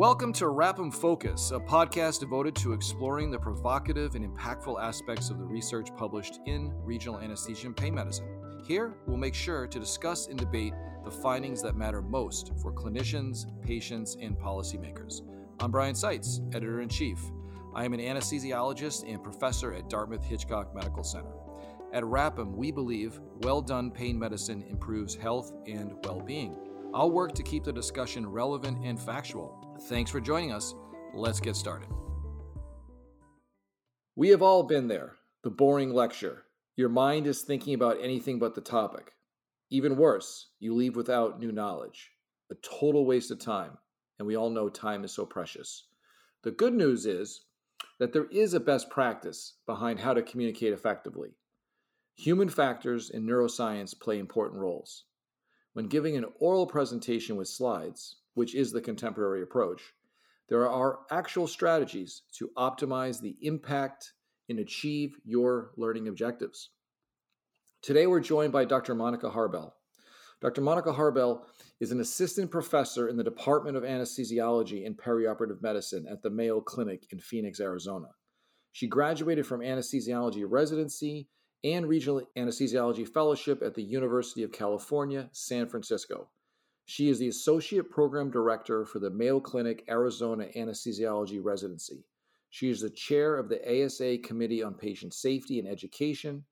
Welcome to RAPM Focus, a podcast devoted to exploring the provocative and impactful aspects of the research published in regional anesthesia and pain medicine. Here, we'll make sure to discuss and debate the findings that matter most for clinicians, patients, and policymakers. I'm Brian Sites, editor in chief. I am an anesthesiologist and professor at Dartmouth Hitchcock Medical Center. At RAPM, we believe well done pain medicine improves health and well being. I'll work to keep the discussion relevant and factual. Thanks for joining us. Let's get started. We have all been there the boring lecture. Your mind is thinking about anything but the topic. Even worse, you leave without new knowledge. A total waste of time, and we all know time is so precious. The good news is that there is a best practice behind how to communicate effectively. Human factors in neuroscience play important roles. When giving an oral presentation with slides, which is the contemporary approach, there are actual strategies to optimize the impact and achieve your learning objectives. Today, we're joined by Dr. Monica Harbell. Dr. Monica Harbell is an assistant professor in the Department of Anesthesiology and Perioperative Medicine at the Mayo Clinic in Phoenix, Arizona. She graduated from anesthesiology residency and regional anesthesiology fellowship at the University of California, San Francisco. She is the Associate Program Director for the Mayo Clinic Arizona Anesthesiology Residency. She is the chair of the ASA Committee on Patient Safety and Education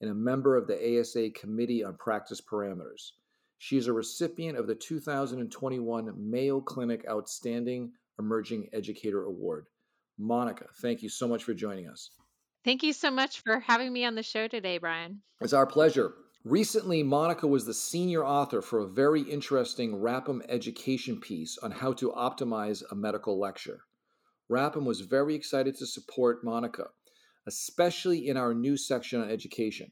and a member of the ASA Committee on Practice Parameters. She is a recipient of the 2021 Mayo Clinic Outstanding Emerging Educator Award. Monica, thank you so much for joining us. Thank you so much for having me on the show today, Brian. It's our pleasure. Recently, Monica was the senior author for a very interesting RAPM education piece on how to optimize a medical lecture. RAPM was very excited to support Monica, especially in our new section on education.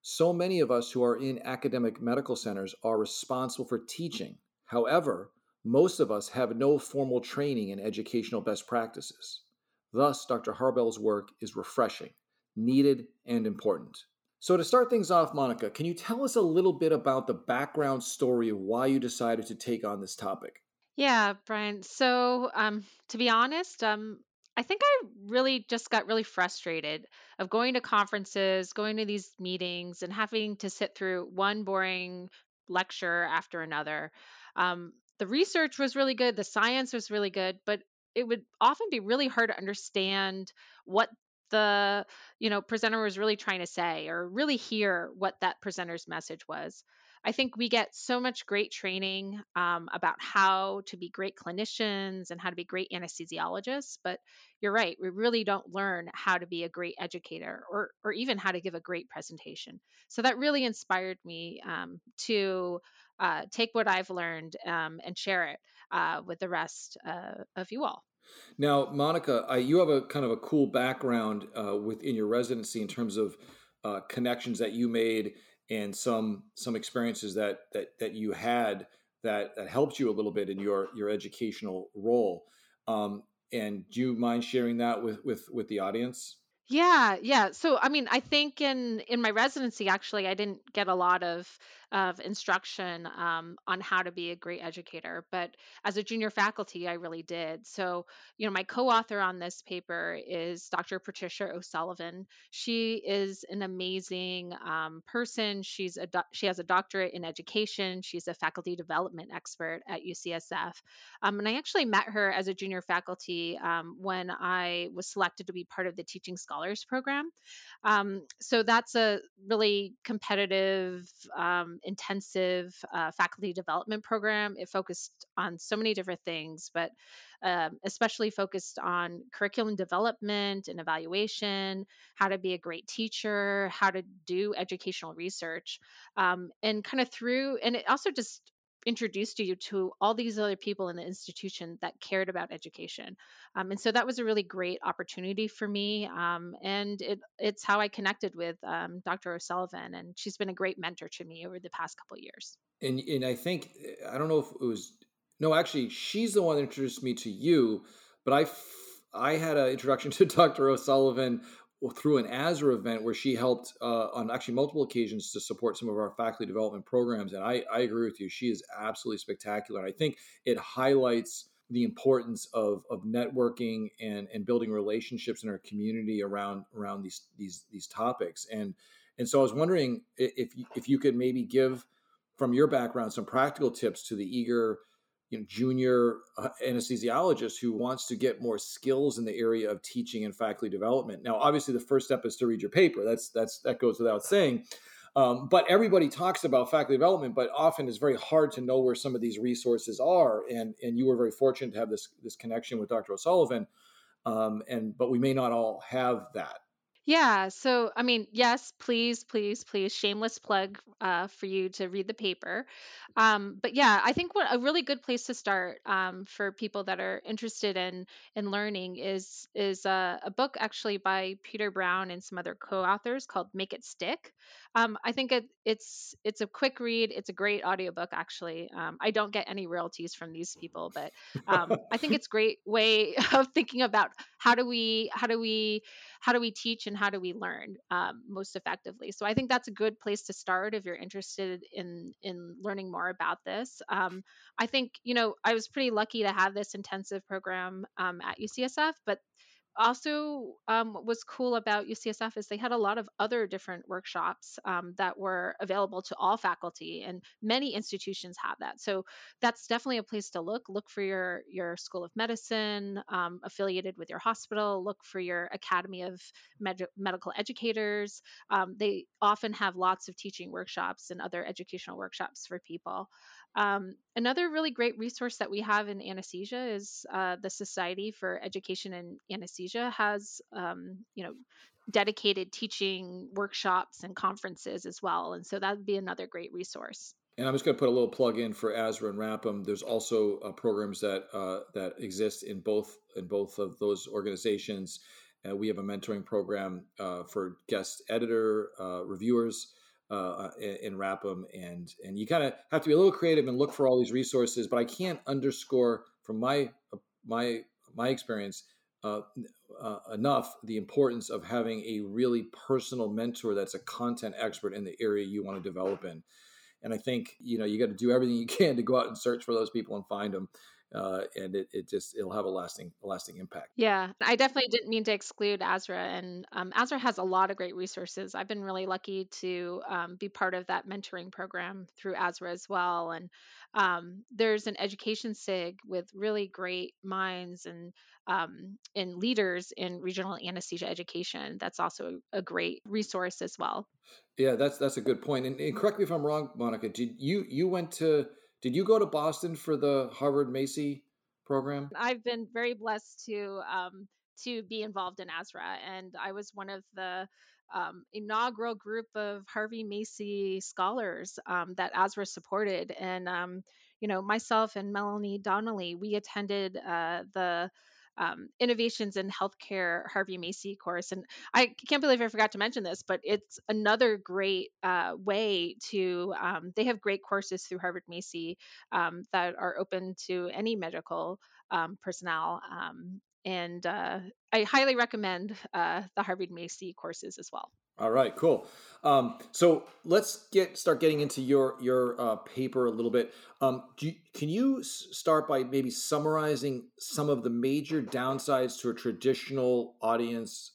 So many of us who are in academic medical centers are responsible for teaching. However, most of us have no formal training in educational best practices. Thus, Dr. Harbell's work is refreshing, needed, and important. So, to start things off, Monica, can you tell us a little bit about the background story of why you decided to take on this topic? Yeah, Brian. So, um, to be honest, um, I think I really just got really frustrated of going to conferences, going to these meetings, and having to sit through one boring lecture after another. Um, the research was really good, the science was really good, but it would often be really hard to understand what the you know presenter was really trying to say or really hear what that presenter's message was. I think we get so much great training um, about how to be great clinicians and how to be great anesthesiologists but you're right we really don't learn how to be a great educator or or even how to give a great presentation. So that really inspired me um, to uh, take what i've learned um, and share it uh, with the rest uh, of you all now, Monica, uh, you have a kind of a cool background uh, within your residency in terms of uh, connections that you made and some some experiences that that that you had that that helped you a little bit in your your educational role. Um, and do you mind sharing that with with with the audience? Yeah, yeah. So I mean, I think in in my residency actually I didn't get a lot of of instruction um, on how to be a great educator, but as a junior faculty I really did. So, you know, my co-author on this paper is Dr. Patricia O'Sullivan. She is an amazing um, person. She's a do- she has a doctorate in education. She's a faculty development expert at UCSF. Um, and I actually met her as a junior faculty um, when I was selected to be part of the Teaching Scholars Program. Um, so that's a really competitive, um, intensive uh, faculty development program. It focused on so many different things, but um, especially focused on curriculum development and evaluation, how to be a great teacher, how to do educational research, um, and kind of through, and it also just introduced you to all these other people in the institution that cared about education. Um, and so that was a really great opportunity for me. Um, and it, it's how I connected with um, Dr. O'Sullivan. And she's been a great mentor to me over the past couple years. And, and I think, I don't know if it was, no, actually, she's the one that introduced me to you. But I, I had an introduction to Dr. O'Sullivan through an ASRA event where she helped uh, on actually multiple occasions to support some of our faculty development programs. And I, I agree with you. She is absolutely spectacular. And I think it highlights the importance of of networking and and building relationships in our community around around these these these topics and and so I was wondering if if you could maybe give from your background some practical tips to the eager you know, junior uh, anesthesiologist who wants to get more skills in the area of teaching and faculty development. Now, obviously, the first step is to read your paper. That's that's that goes without saying. Um, but everybody talks about faculty development, but often it's very hard to know where some of these resources are. And and you were very fortunate to have this this connection with Dr. O'Sullivan. Um, and but we may not all have that. Yeah. So, I mean, yes, please, please, please, shameless plug uh, for you to read the paper. Um, but yeah, I think what a really good place to start um, for people that are interested in in learning is is a, a book actually by Peter Brown and some other co-authors called Make It Stick. Um, I think it, it's it's a quick read. It's a great audiobook actually. Um, I don't get any royalties from these people, but um, I think it's great way of thinking about how do we how do we how do we teach and how do we learn um, most effectively? So i think that's a good place to start if you're interested in in learning more about this. Um, i think you know i was pretty lucky to have this intensive program um, at ucsf but also um, was cool about UCSF is they had a lot of other different workshops um, that were available to all faculty, and many institutions have that. So that's definitely a place to look. Look for your your School of Medicine um, affiliated with your hospital. Look for your Academy of Med- Medical Educators. Um, they often have lots of teaching workshops and other educational workshops for people. Um, another really great resource that we have in anesthesia is uh, the Society for Education in Anesthesia has, um, you know, dedicated teaching workshops and conferences as well, and so that would be another great resource. And I'm just going to put a little plug in for ASRA and RAPM. There's also uh, programs that uh, that exist in both in both of those organizations. Uh, we have a mentoring program uh, for guest editor uh, reviewers uh, in, RAPM, and and you kind of have to be a little creative and look for all these resources. But I can't underscore from my my my experience uh, uh, enough the importance of having a really personal mentor that's a content expert in the area you want to develop in. And I think you know you got to do everything you can to go out and search for those people and find them uh, and it, it just it'll have a lasting a lasting impact. Yeah, I definitely didn't mean to exclude ASRA, and um, ASRA has a lot of great resources. I've been really lucky to um, be part of that mentoring program through ASRA as well, and um, there's an education sig with really great minds and um, and leaders in regional anesthesia education. That's also a great resource as well. Yeah, that's that's a good point. And, and correct me if I'm wrong, Monica. Did you you went to did you go to Boston for the Harvard Macy program? I've been very blessed to um, to be involved in ASRA, and I was one of the um, inaugural group of Harvard Macy scholars um, that ASRA supported. And um, you know, myself and Melanie Donnelly, we attended uh, the um, innovations in healthcare Harvard Macy course. And I can't believe I forgot to mention this, but it's another great uh, way to, um, they have great courses through Harvard Macy um, that are open to any medical um, personnel. Um, and uh, I highly recommend uh, the Harvard Macy courses as well. All right, cool. Um, so let's get start getting into your your uh, paper a little bit. Um, you, can you start by maybe summarizing some of the major downsides to a traditional audience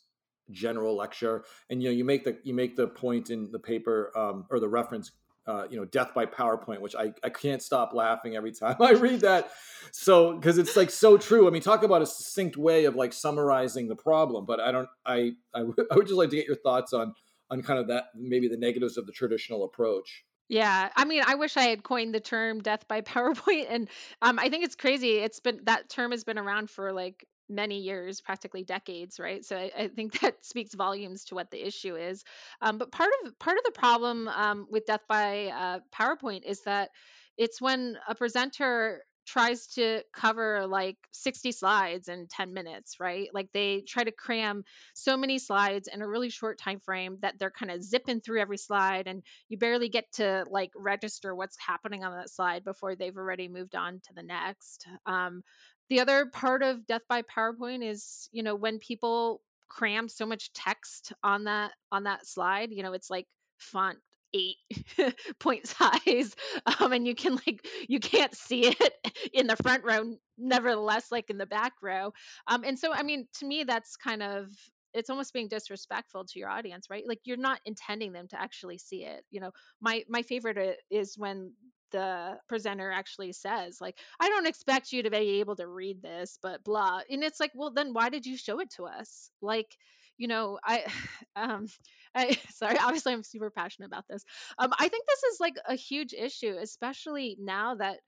general lecture? And you know, you make the you make the point in the paper um, or the reference uh, you know, death by PowerPoint, which I, I can't stop laughing every time I read that. So, because it's like so true. I mean, talk about a succinct way of like summarizing the problem. But I don't, I, I, w- I would just like to get your thoughts on, on kind of that, maybe the negatives of the traditional approach. Yeah, I mean, I wish I had coined the term "death by PowerPoint," and um, I think it's crazy. It's been that term has been around for like many years, practically decades, right? So I, I, think that speaks volumes to what the issue is. Um, but part of part of the problem um, with death by uh, PowerPoint is that it's when a presenter tries to cover like 60 slides in 10 minutes right like they try to cram so many slides in a really short time frame that they're kind of zipping through every slide and you barely get to like register what's happening on that slide before they've already moved on to the next um, the other part of death by powerpoint is you know when people cram so much text on that on that slide you know it's like font eight point size um, and you can like you can't see it in the front row nevertheless like in the back row. Um, and so i mean to me that's kind of it's almost being disrespectful to your audience right? Like you're not intending them to actually see it you know? My my favorite uh, is when the presenter actually says like i don't expect you to be able to read this but blah and it's like well then why did you show it to us? Like you know i um I, sorry obviously i'm super passionate about this. Um i think this is like a huge issue especially now that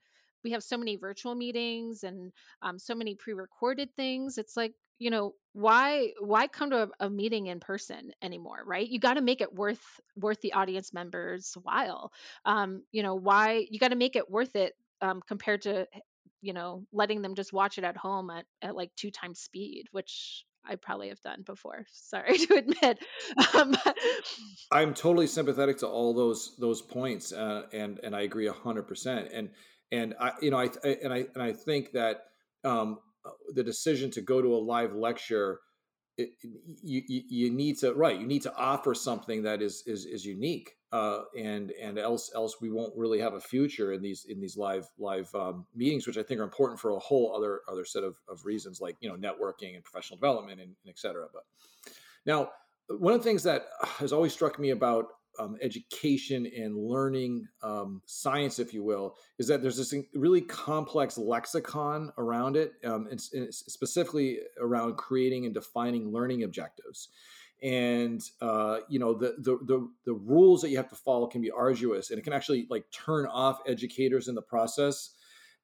we have so many virtual meetings and um, so many pre-recorded things it's like you know why why come to a, a meeting in person anymore right you got to make it worth worth the audience members while um you know why you got to make it worth it um compared to you know letting them just watch it at home at, at like two times speed which I probably have done before. Sorry to admit. Um, I'm totally sympathetic to all those those points, uh, and and I agree hundred percent. And and I you know I, and I and I think that um, the decision to go to a live lecture it, you, you, you need to right you need to offer something that is is is unique uh, and and else else we won't really have a future in these in these live live um, meetings which I think are important for a whole other other set of, of reasons like you know networking and professional development and, and et cetera but now one of the things that has always struck me about um, education and learning um, science, if you will, is that there's this really complex lexicon around it, um, and, and specifically around creating and defining learning objectives. And uh, you know the, the, the the rules that you have to follow can be arduous, and it can actually like turn off educators in the process.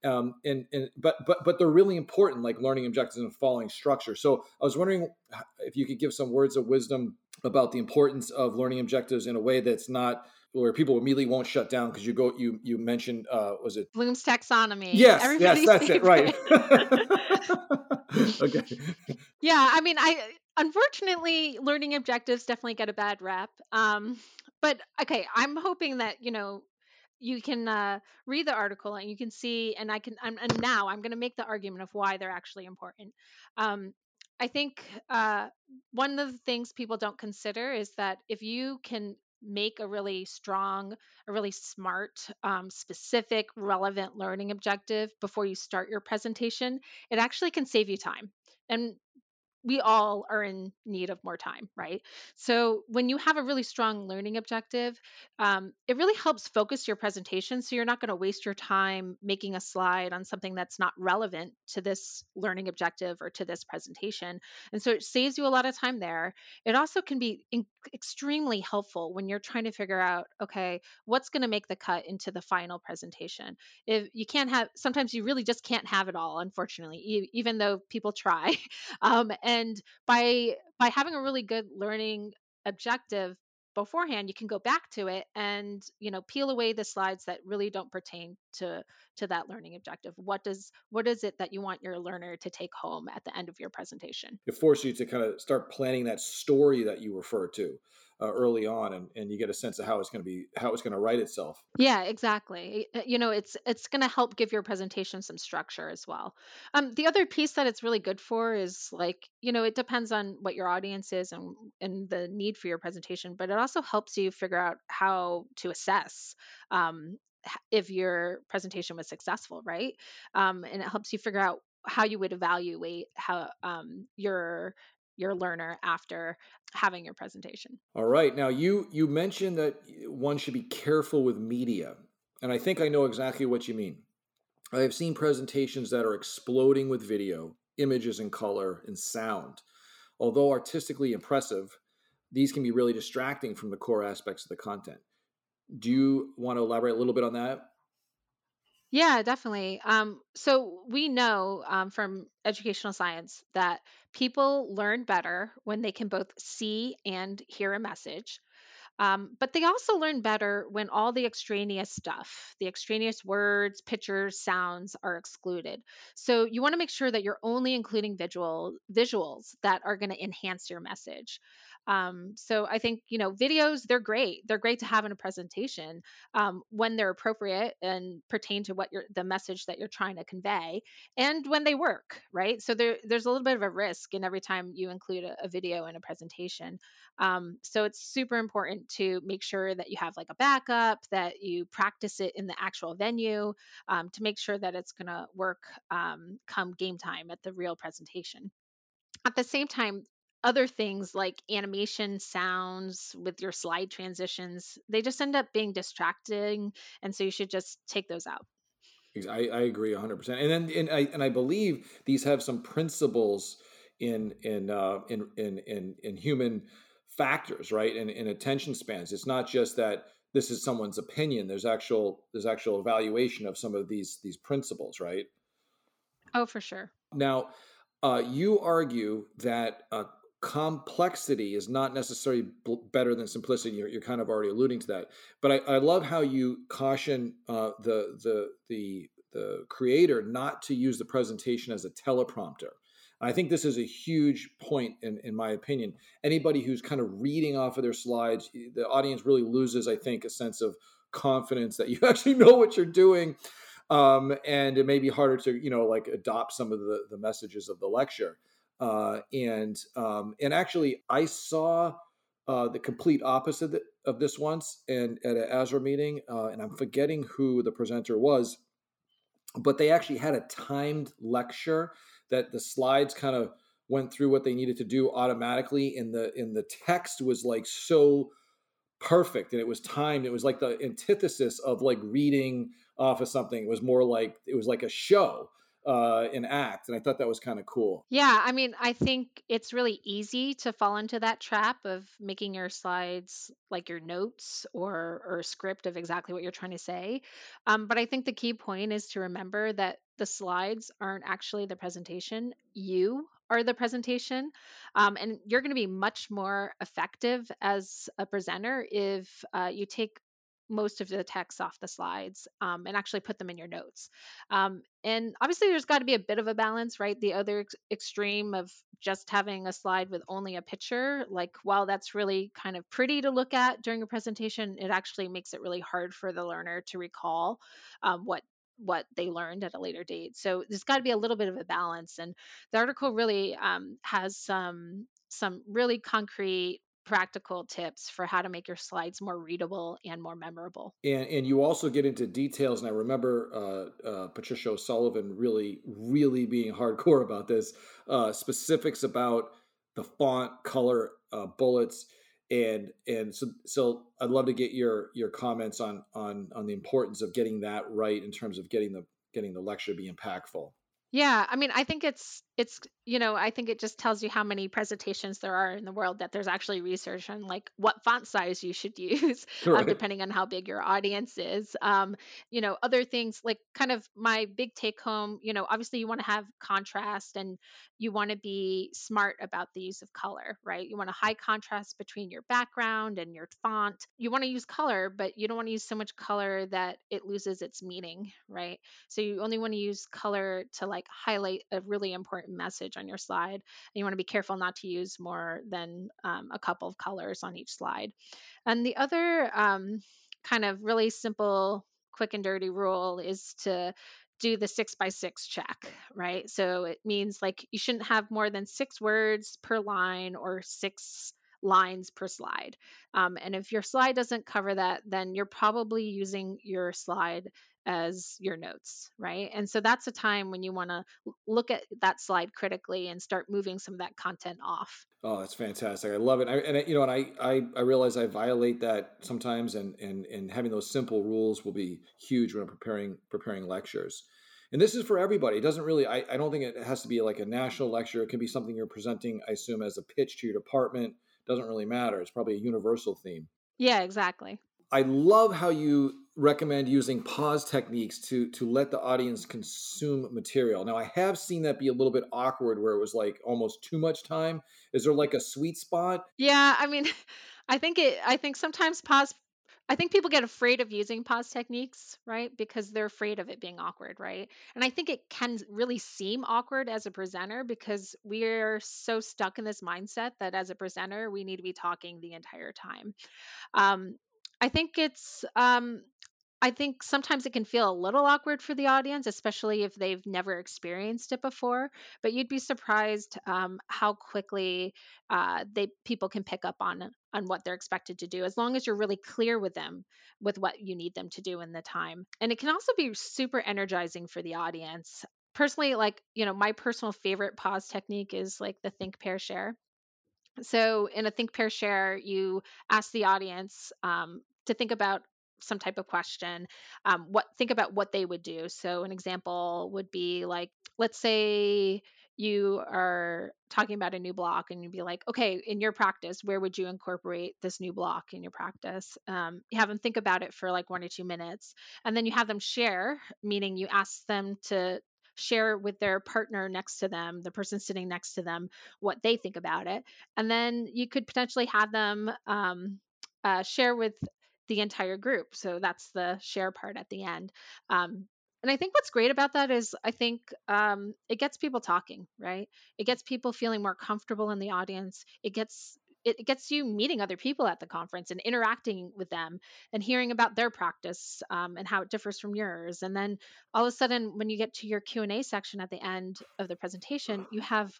Um, and and but but but they're really important, like learning objectives and following structure. So I was wondering if you could give some words of wisdom about the importance of learning objectives in a way that's not where people immediately won't shut down because you go you you mentioned uh was it Bloom's taxonomy. Yes yes that's it right. Okay. Yeah I mean I unfortunately learning objectives definitely get a bad rap. Um but okay I'm hoping that you know you can uh, read the article and you can see and i can I'm, and now i'm going to make the argument of why they're actually important um, I think uh, one of the things people don't consider is that if you can make a really strong, a really smart, um, specific, relevant learning objective before you start your presentation, it actually can save you time. And we all are in need of more time, right? So when you have a really strong learning objective, um, it really helps focus your presentation. So you're not going to waste your time making a slide on something that's not relevant to this learning objective or to this presentation. And so it saves you a lot of time there. It also can be in- extremely helpful when you're trying to figure out, okay, what's going to make the cut into the final presentation. If you can't have, sometimes you really just can't have it all, unfortunately, e- even though people try. Um, and by by having a really good learning objective beforehand you can go back to it and you know peel away the slides that really don't pertain to to that learning objective. What does what is it that you want your learner to take home at the end of your presentation? It forces you to kind of start planning that story that you refer to uh, early on and, and you get a sense of how it's going to be how it's going to write itself. Yeah exactly. You know it's it's going to help give your presentation some structure as well. Um, the other piece that it's really good for is like you know it depends on what your audience is and and the need for your presentation but it also helps you figure out how to assess um, if your presentation was successful right? Um, and it helps you figure out how you would evaluate how um, your your learner after having your presentation. All right. Now you you mentioned that one should be careful with media. And I think I know exactly what you mean. I have seen presentations that are exploding with video, images and color and sound. Although artistically impressive, these can be really distracting from the core aspects of the content. Do you want to elaborate a little bit on that? Yeah, definitely. Um, so we know um, from educational science that people learn better when they can both see and hear a message. Um, but they also learn better when all the extraneous stuff, the extraneous words, pictures, sounds are excluded. So you want to make sure that you're only including visual visuals that are going to enhance your message. Um, so I think you know videos they're great. They're great to have in a presentation um, when they're appropriate and pertain to what you're the message that you're trying to convey, and when they work, right? So there there's a little bit of a risk in every time you include a, a video in a presentation. Um, so it's super important to make sure that you have like a backup, that you practice it in the actual venue um, to make sure that it's going to work um, come game time at the real presentation. At the same time, other things like animation sounds with your slide transitions, they just end up being distracting. And so you should just take those out. I, I agree 100%. And then, and I, and I believe these have some principles in, in, uh, in, in, in, in human factors, right? And in attention spans. It's not just that this is someone's opinion. There's actual, there's actual evaluation of some of these, these principles, right? Oh, for sure. Now, uh, you argue that uh, complexity is not necessarily better than simplicity. You're, you're, kind of already alluding to that, but I, I love how you caution uh, the the the the creator not to use the presentation as a teleprompter. I think this is a huge point, in, in my opinion. Anybody who's kind of reading off of their slides, the audience really loses, I think, a sense of confidence that you actually know what you're doing. Um, and it may be harder to, you know, like adopt some of the, the messages of the lecture. Uh, and um, and actually, I saw uh, the complete opposite of this once, and at an ASRA meeting, uh, and I'm forgetting who the presenter was, but they actually had a timed lecture that the slides kind of went through what they needed to do automatically, and the in the text was like so perfect, and it was timed. It was like the antithesis of like reading off of something. It was more like it was like a show uh, act, and I thought that was kind of cool. Yeah, I mean, I think it's really easy to fall into that trap of making your slides like your notes or or script of exactly what you're trying to say. Um, but I think the key point is to remember that the slides aren't actually the presentation. You are the presentation, um, and you're going to be much more effective as a presenter if uh, you take most of the text off the slides um, and actually put them in your notes. Um, and obviously, there's got to be a bit of a balance, right? The other ex- extreme of just having a slide with only a picture, like while that's really kind of pretty to look at during a presentation, it actually makes it really hard for the learner to recall um, what what they learned at a later date. So there's got to be a little bit of a balance. And the article really um, has some some really concrete practical tips for how to make your slides more readable and more memorable. And, and you also get into details. And I remember uh, uh, Patricia O'Sullivan really, really being hardcore about this uh, specifics about the font, color, uh, bullets. And and so so I'd love to get your your comments on on on the importance of getting that right in terms of getting the getting the lecture to be impactful. Yeah, I mean, I think it's it's you know i think it just tells you how many presentations there are in the world that there's actually research on like what font size you should use um, depending on how big your audience is. Um, you know other things like kind of my big take home you know obviously you want to have contrast and you want to be smart about the use of color right? You want a high contrast between your background and your font. You want to use color but you don't want to use so much color that it loses its meaning right? So you only want to use color to like highlight a really important message on your slide. And you want to be careful not to use more than um, a couple of colors on each slide. And the other um, kind of really simple, quick and dirty rule is to do the six by six check, right? So it means like you shouldn't have more than six words per line or six lines per slide. Um, and if your slide doesn't cover that, then you're probably using your slide as your notes, right? And so that's a time when you want to look at that slide critically and start moving some of that content off. Oh, that's fantastic! I love it. I, and you know, and I, I I realize I violate that sometimes, and and and having those simple rules will be huge when I'm preparing preparing lectures. And this is for everybody. It doesn't really. I, I don't think it has to be like a national lecture. It can be something you're presenting. I assume as a pitch to your department. Doesn't really matter. It's probably a universal theme. Yeah, exactly. I love how you recommend using pause techniques to to let the audience consume material. Now I have seen that be a little bit awkward where it was like almost too much time. Is there like a sweet spot? Yeah, I mean, I think it I think sometimes pause I think people get afraid of using pause techniques, right? Because they're afraid of it being awkward, right? And I think it can really seem awkward as a presenter because we're so stuck in this mindset that as a presenter, we need to be talking the entire time. Um, I think it's um, I think sometimes it can feel a little awkward for the audience, especially if they've never experienced it before. But you'd be surprised um, how quickly uh, they people can pick up on on what they're expected to do, as long as you're really clear with them with what you need them to do in the time. And it can also be super energizing for the audience. Personally, like you know, my personal favorite pause technique is like the think, pair, share. So in a think, pair, share, you ask the audience um, to think about some type of question um, what think about what they would do. So an example would be like let's say you are talking about a new block and you'd be like okay in your practice where would you incorporate this new block in your practice? Um, you have them think about it for like one or two minutes and then you have them share meaning you ask them to share with their partner next to them the person sitting next to them what they think about it and then you could potentially have them um, uh, share with the entire group. So that's the share part at the end. Um, and I think what's great about that is I think um, it gets people talking, right? It gets people feeling more comfortable in the audience. It gets it gets you meeting other people at the conference and interacting with them and hearing about their practice um, and how it differs from yours and then all of a sudden when you get to your q&a section at the end of the presentation you have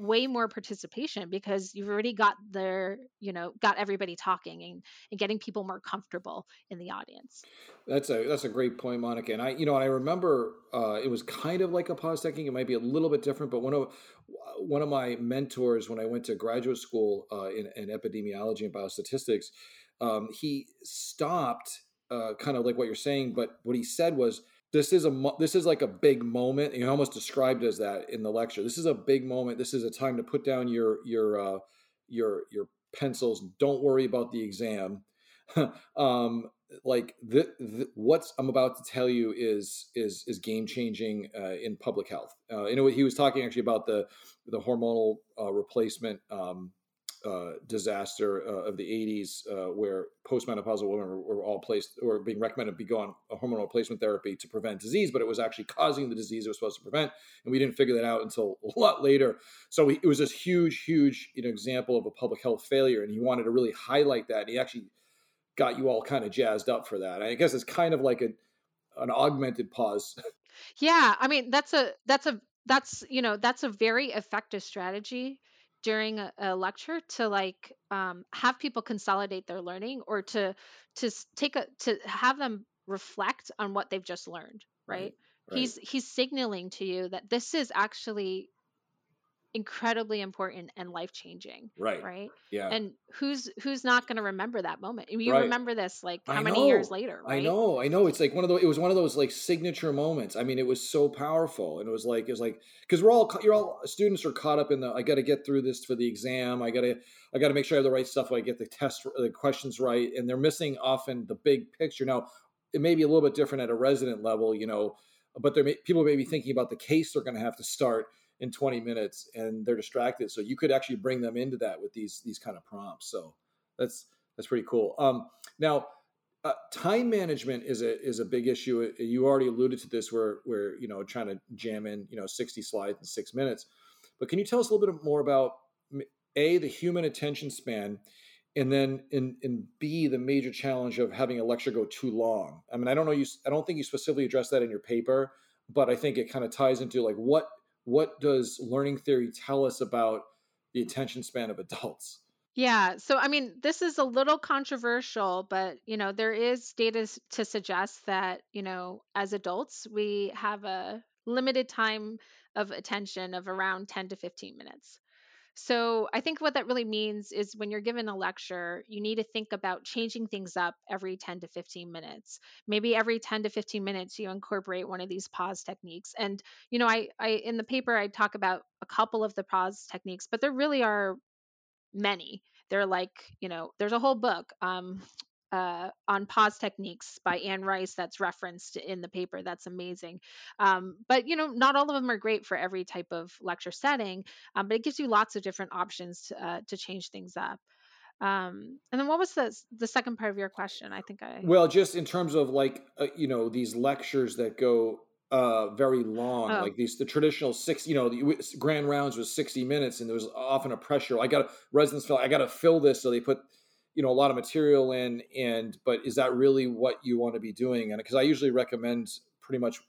way more participation because you've already got their you know got everybody talking and, and getting people more comfortable in the audience. That's a that's a great point monica and i you know i remember uh, it was kind of like a pause technique it might be a little bit different but one of one of my mentors when i went to graduate school uh, in, in, epidemiology and biostatistics um, he stopped uh, kind of like what you're saying but what he said was this is a this is like a big moment you almost described as that in the lecture. This is a big moment. This is a time to put down your your uh, your your pencils don't worry about the exam. Um, like the, the, i'm about to tell you is is is game changing uh, in public health. Uh, you know he was talking actually about the the hormonal uh, replacement um, uh, disaster uh, of the 80s uh, where postmenopausal women were, were, all placed or being recommended to be on a hormonal replacement therapy to prevent disease, but it was actually causing the disease it was supposed to prevent. And we didn't figure that out until a lot later. So we, it was this huge, huge you know, example of a public health failure. And he wanted to really highlight that. And he actually got you all kind of jazzed up for that. I guess it's kind of like a, an augmented pause. Yeah. I mean, that's a, that's a, that's, you know, that's a very effective strategy during a, a lecture to like um, have people consolidate their learning or to to take a to have them reflect on what they've just learned right, right. right. he's he's signaling to you that this is actually incredibly important and life changing right. right? Yeah. And who's who's not going to remember that moment? You right. remember this like how many years later right? i know i know. It's like one of those it was one of those like signature moments. I mean it was so powerful and it was like it was like because we're all you're all students are caught up in the i got to get through this for the exam. I got to i got to make sure i have the right stuff. I get the test the questions right and they're missing often the big picture. Now it may be a little bit different at a resident level you know but there may, people may be thinking about the case they're going to have to start in 20 minutes and they're distracted so you could actually bring them into that with these these kind of prompts so that's that's pretty cool. Um, now uh, time management is a is a big issue. You already alluded to this where where you know trying to jam in you know 60 slides in six minutes but can you tell us a little bit more about a the human attention span and then in in b the major challenge of having a lecture go too long? I mean i don't know you i don't think you specifically addressed that in your paper but i think it kind of ties into like what what does learning theory tell us about the attention span of adults? Yeah, so I mean, this is a little controversial, but you know, there is data to suggest that, you know, as adults, we have a limited time of attention of around 10 to 15 minutes. So I think what that really means is when you're given a lecture, you need to think about changing things up every 10 to 15 minutes. Maybe every 10 to 15 minutes you incorporate one of these pause techniques. And you know, I I in the paper I talk about a couple of the pause techniques, but there really are many. They're like, you know, there's a whole book. Um, uh, on pause techniques by Anne Rice that's referenced in the paper. That's amazing. Um, but you know, not all of them are great for every type of lecture setting, um, but it gives you lots of different options to, uh, to change things up. Um, and then what was the the second part of your question? I think I well, just in terms of like uh, you know these lectures that go uh very long oh. like these the traditional six you know the grand rounds was 60 minutes and there was often a pressure i got to, residents feel i got to fill this so they put you know a lot of material in and but is that really what you want to be doing and because i usually recommend pretty much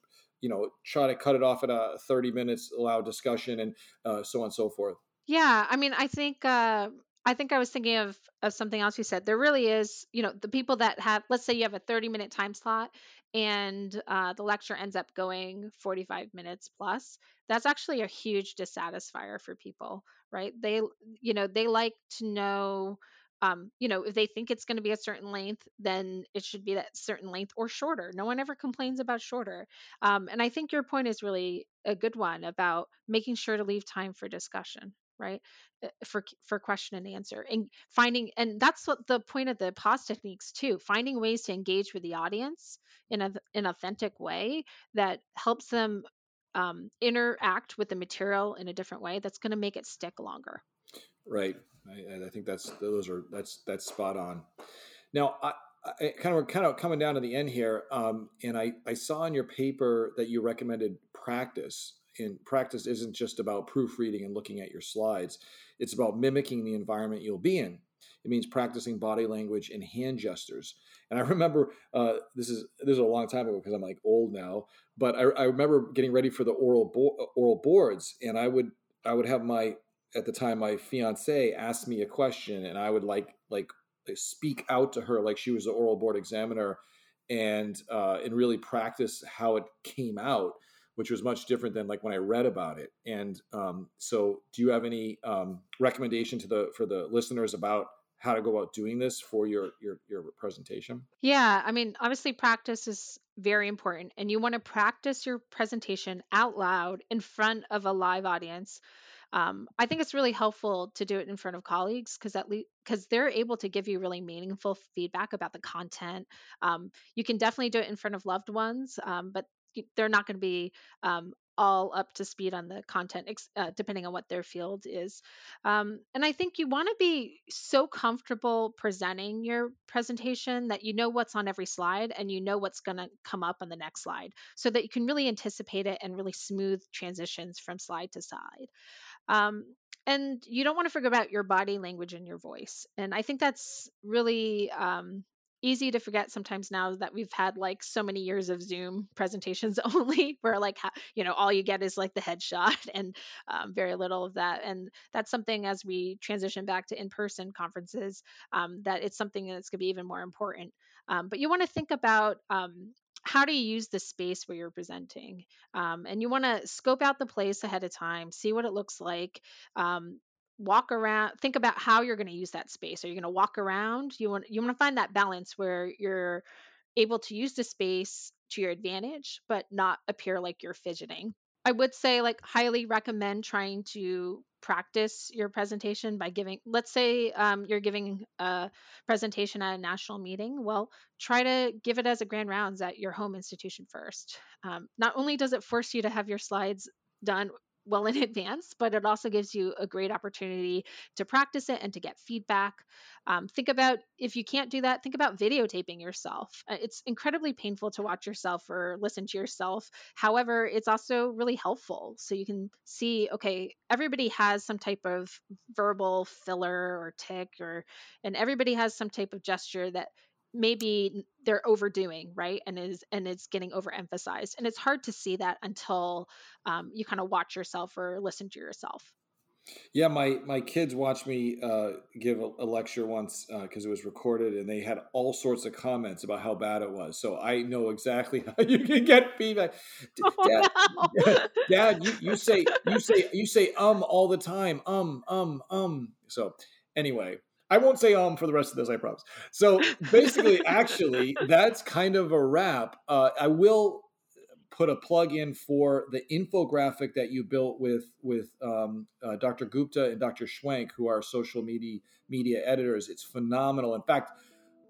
you know try to cut it off at a 30 minutes allow discussion and uh, so on and so forth yeah i mean i think uh I think I was thinking of, of something else you said. There really is, you know, the people that have, let's say you have a 30 minute time slot and uh, the lecture ends up going 45 minutes plus. That's actually a huge dissatisfier for people, right? They, you know, they like to know, um, you know, if they think it's going to be a certain length, then it should be that certain length or shorter. No one ever complains about shorter. Um, and I think your point is really a good one about making sure to leave time for discussion right uh, for for question and answer and finding and that's what the point of the pause techniques too finding ways to engage with the audience in a, an authentic way that helps them um, interact with the material in a different way that's going to make it stick longer right I, I, think that's those are that's that's spot on. Now I, I kind of kind of coming down to the end here um, and I, I saw in your paper that you recommended practice and practice isn't just about proofreading and looking at your slides. It's about mimicking the environment you'll be in. It means practicing body language and hand gestures. And i remember uh, this is this is a long time ago because i'm like old now but I, I remember getting ready for the oral bo- oral boards and i would i would have my at the time my fiance asked me a question and i would like like speak out to her like she was the oral board examiner and uh, and really practice how it came out which was much different than like when I read about it. And um, so, do you have any um, recommendation to the for the listeners about how to go about doing this for your your your presentation? Yeah, I mean, obviously, practice is very important, and you want to practice your presentation out loud in front of a live audience. Um, I think it's really helpful to do it in front of colleagues because at least because they're able to give you really meaningful feedback about the content. Um, you can definitely do it in front of loved ones, um, but they're not going to be um, all up to speed on the content, uh, depending on what their field is. Um, and I think you want to be so comfortable presenting your presentation that you know what's on every slide and you know what's going to come up on the next slide so that you can really anticipate it and really smooth transitions from slide to slide. Um, and you don't want to forget about your body language and your voice. And I think that's really um, easy to forget sometimes now that we've had like so many years of zoom presentations only where like you know all you get is like the headshot and um, very little of that and that's something as we transition back to in-person conferences um, that it's something that's going to be even more important um, but you want to think about um, how do you use the space where you're presenting? Um, and you want to scope out the place ahead of time see what it looks like um, walk around think about how you're going to use that space. Are you going to walk around? You want you want to find that balance where you're able to use the space to your advantage but not appear like you're fidgeting i would say like highly recommend trying to practice your presentation by giving let's say um, you're giving a presentation at a national meeting well try to give it as a grand rounds at your home institution first. Um, not only does it force you to have your slides done well in advance, but it also gives you a great opportunity to practice it and to get feedback. Um, think about if you can't do that, think about videotaping yourself. Uh, it's incredibly painful to watch yourself or listen to yourself. However, it's also really helpful. So you can see, okay, everybody has some type of verbal filler or tick, or, and everybody has some type of gesture that maybe they're overdoing right and is and it's getting overemphasized and it's hard to see that until um, you kind of watch yourself or listen to yourself yeah my my kids watched me uh, give a, a, lecture once because uh, it was recorded and they had all sorts of comments about how bad it was so i know exactly how you can get feedback oh, dad, no. dad you, you say you say you say um all the time um um um so anyway I won't say um for the rest of this, I promise. So basically, actually, that's kind of a wrap. Uh, I will put a plug in for the infographic that you built with with um, uh, Dr. Gupta and Dr. Schwenk, who are social media media editors. It's phenomenal. In fact,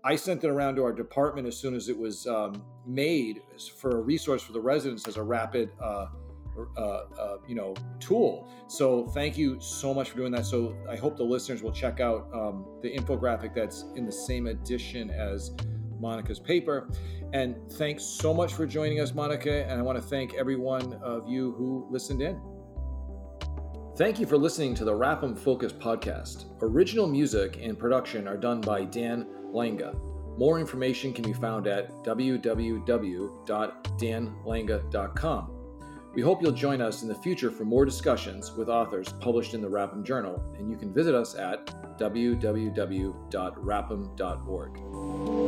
I sent it around to our department as soon as it was um, made for a resource for the residents as a rapid uh, uh, uh, you know tool. So thank you so much for doing that. So I hope the listeners will check out um, the infographic that's in the same edition as Monica's paper. And thanks so much for joining us, Monica. And I want to thank every one of you who listened in. Thank you for listening to the RAPM Focus podcast. Original music and production are done by Dan Langa. More information can be found at www.danlanga.com. We hope you'll join us in the future for more discussions with authors published in the RAPM Journal, and you can visit us at www.rapem.org.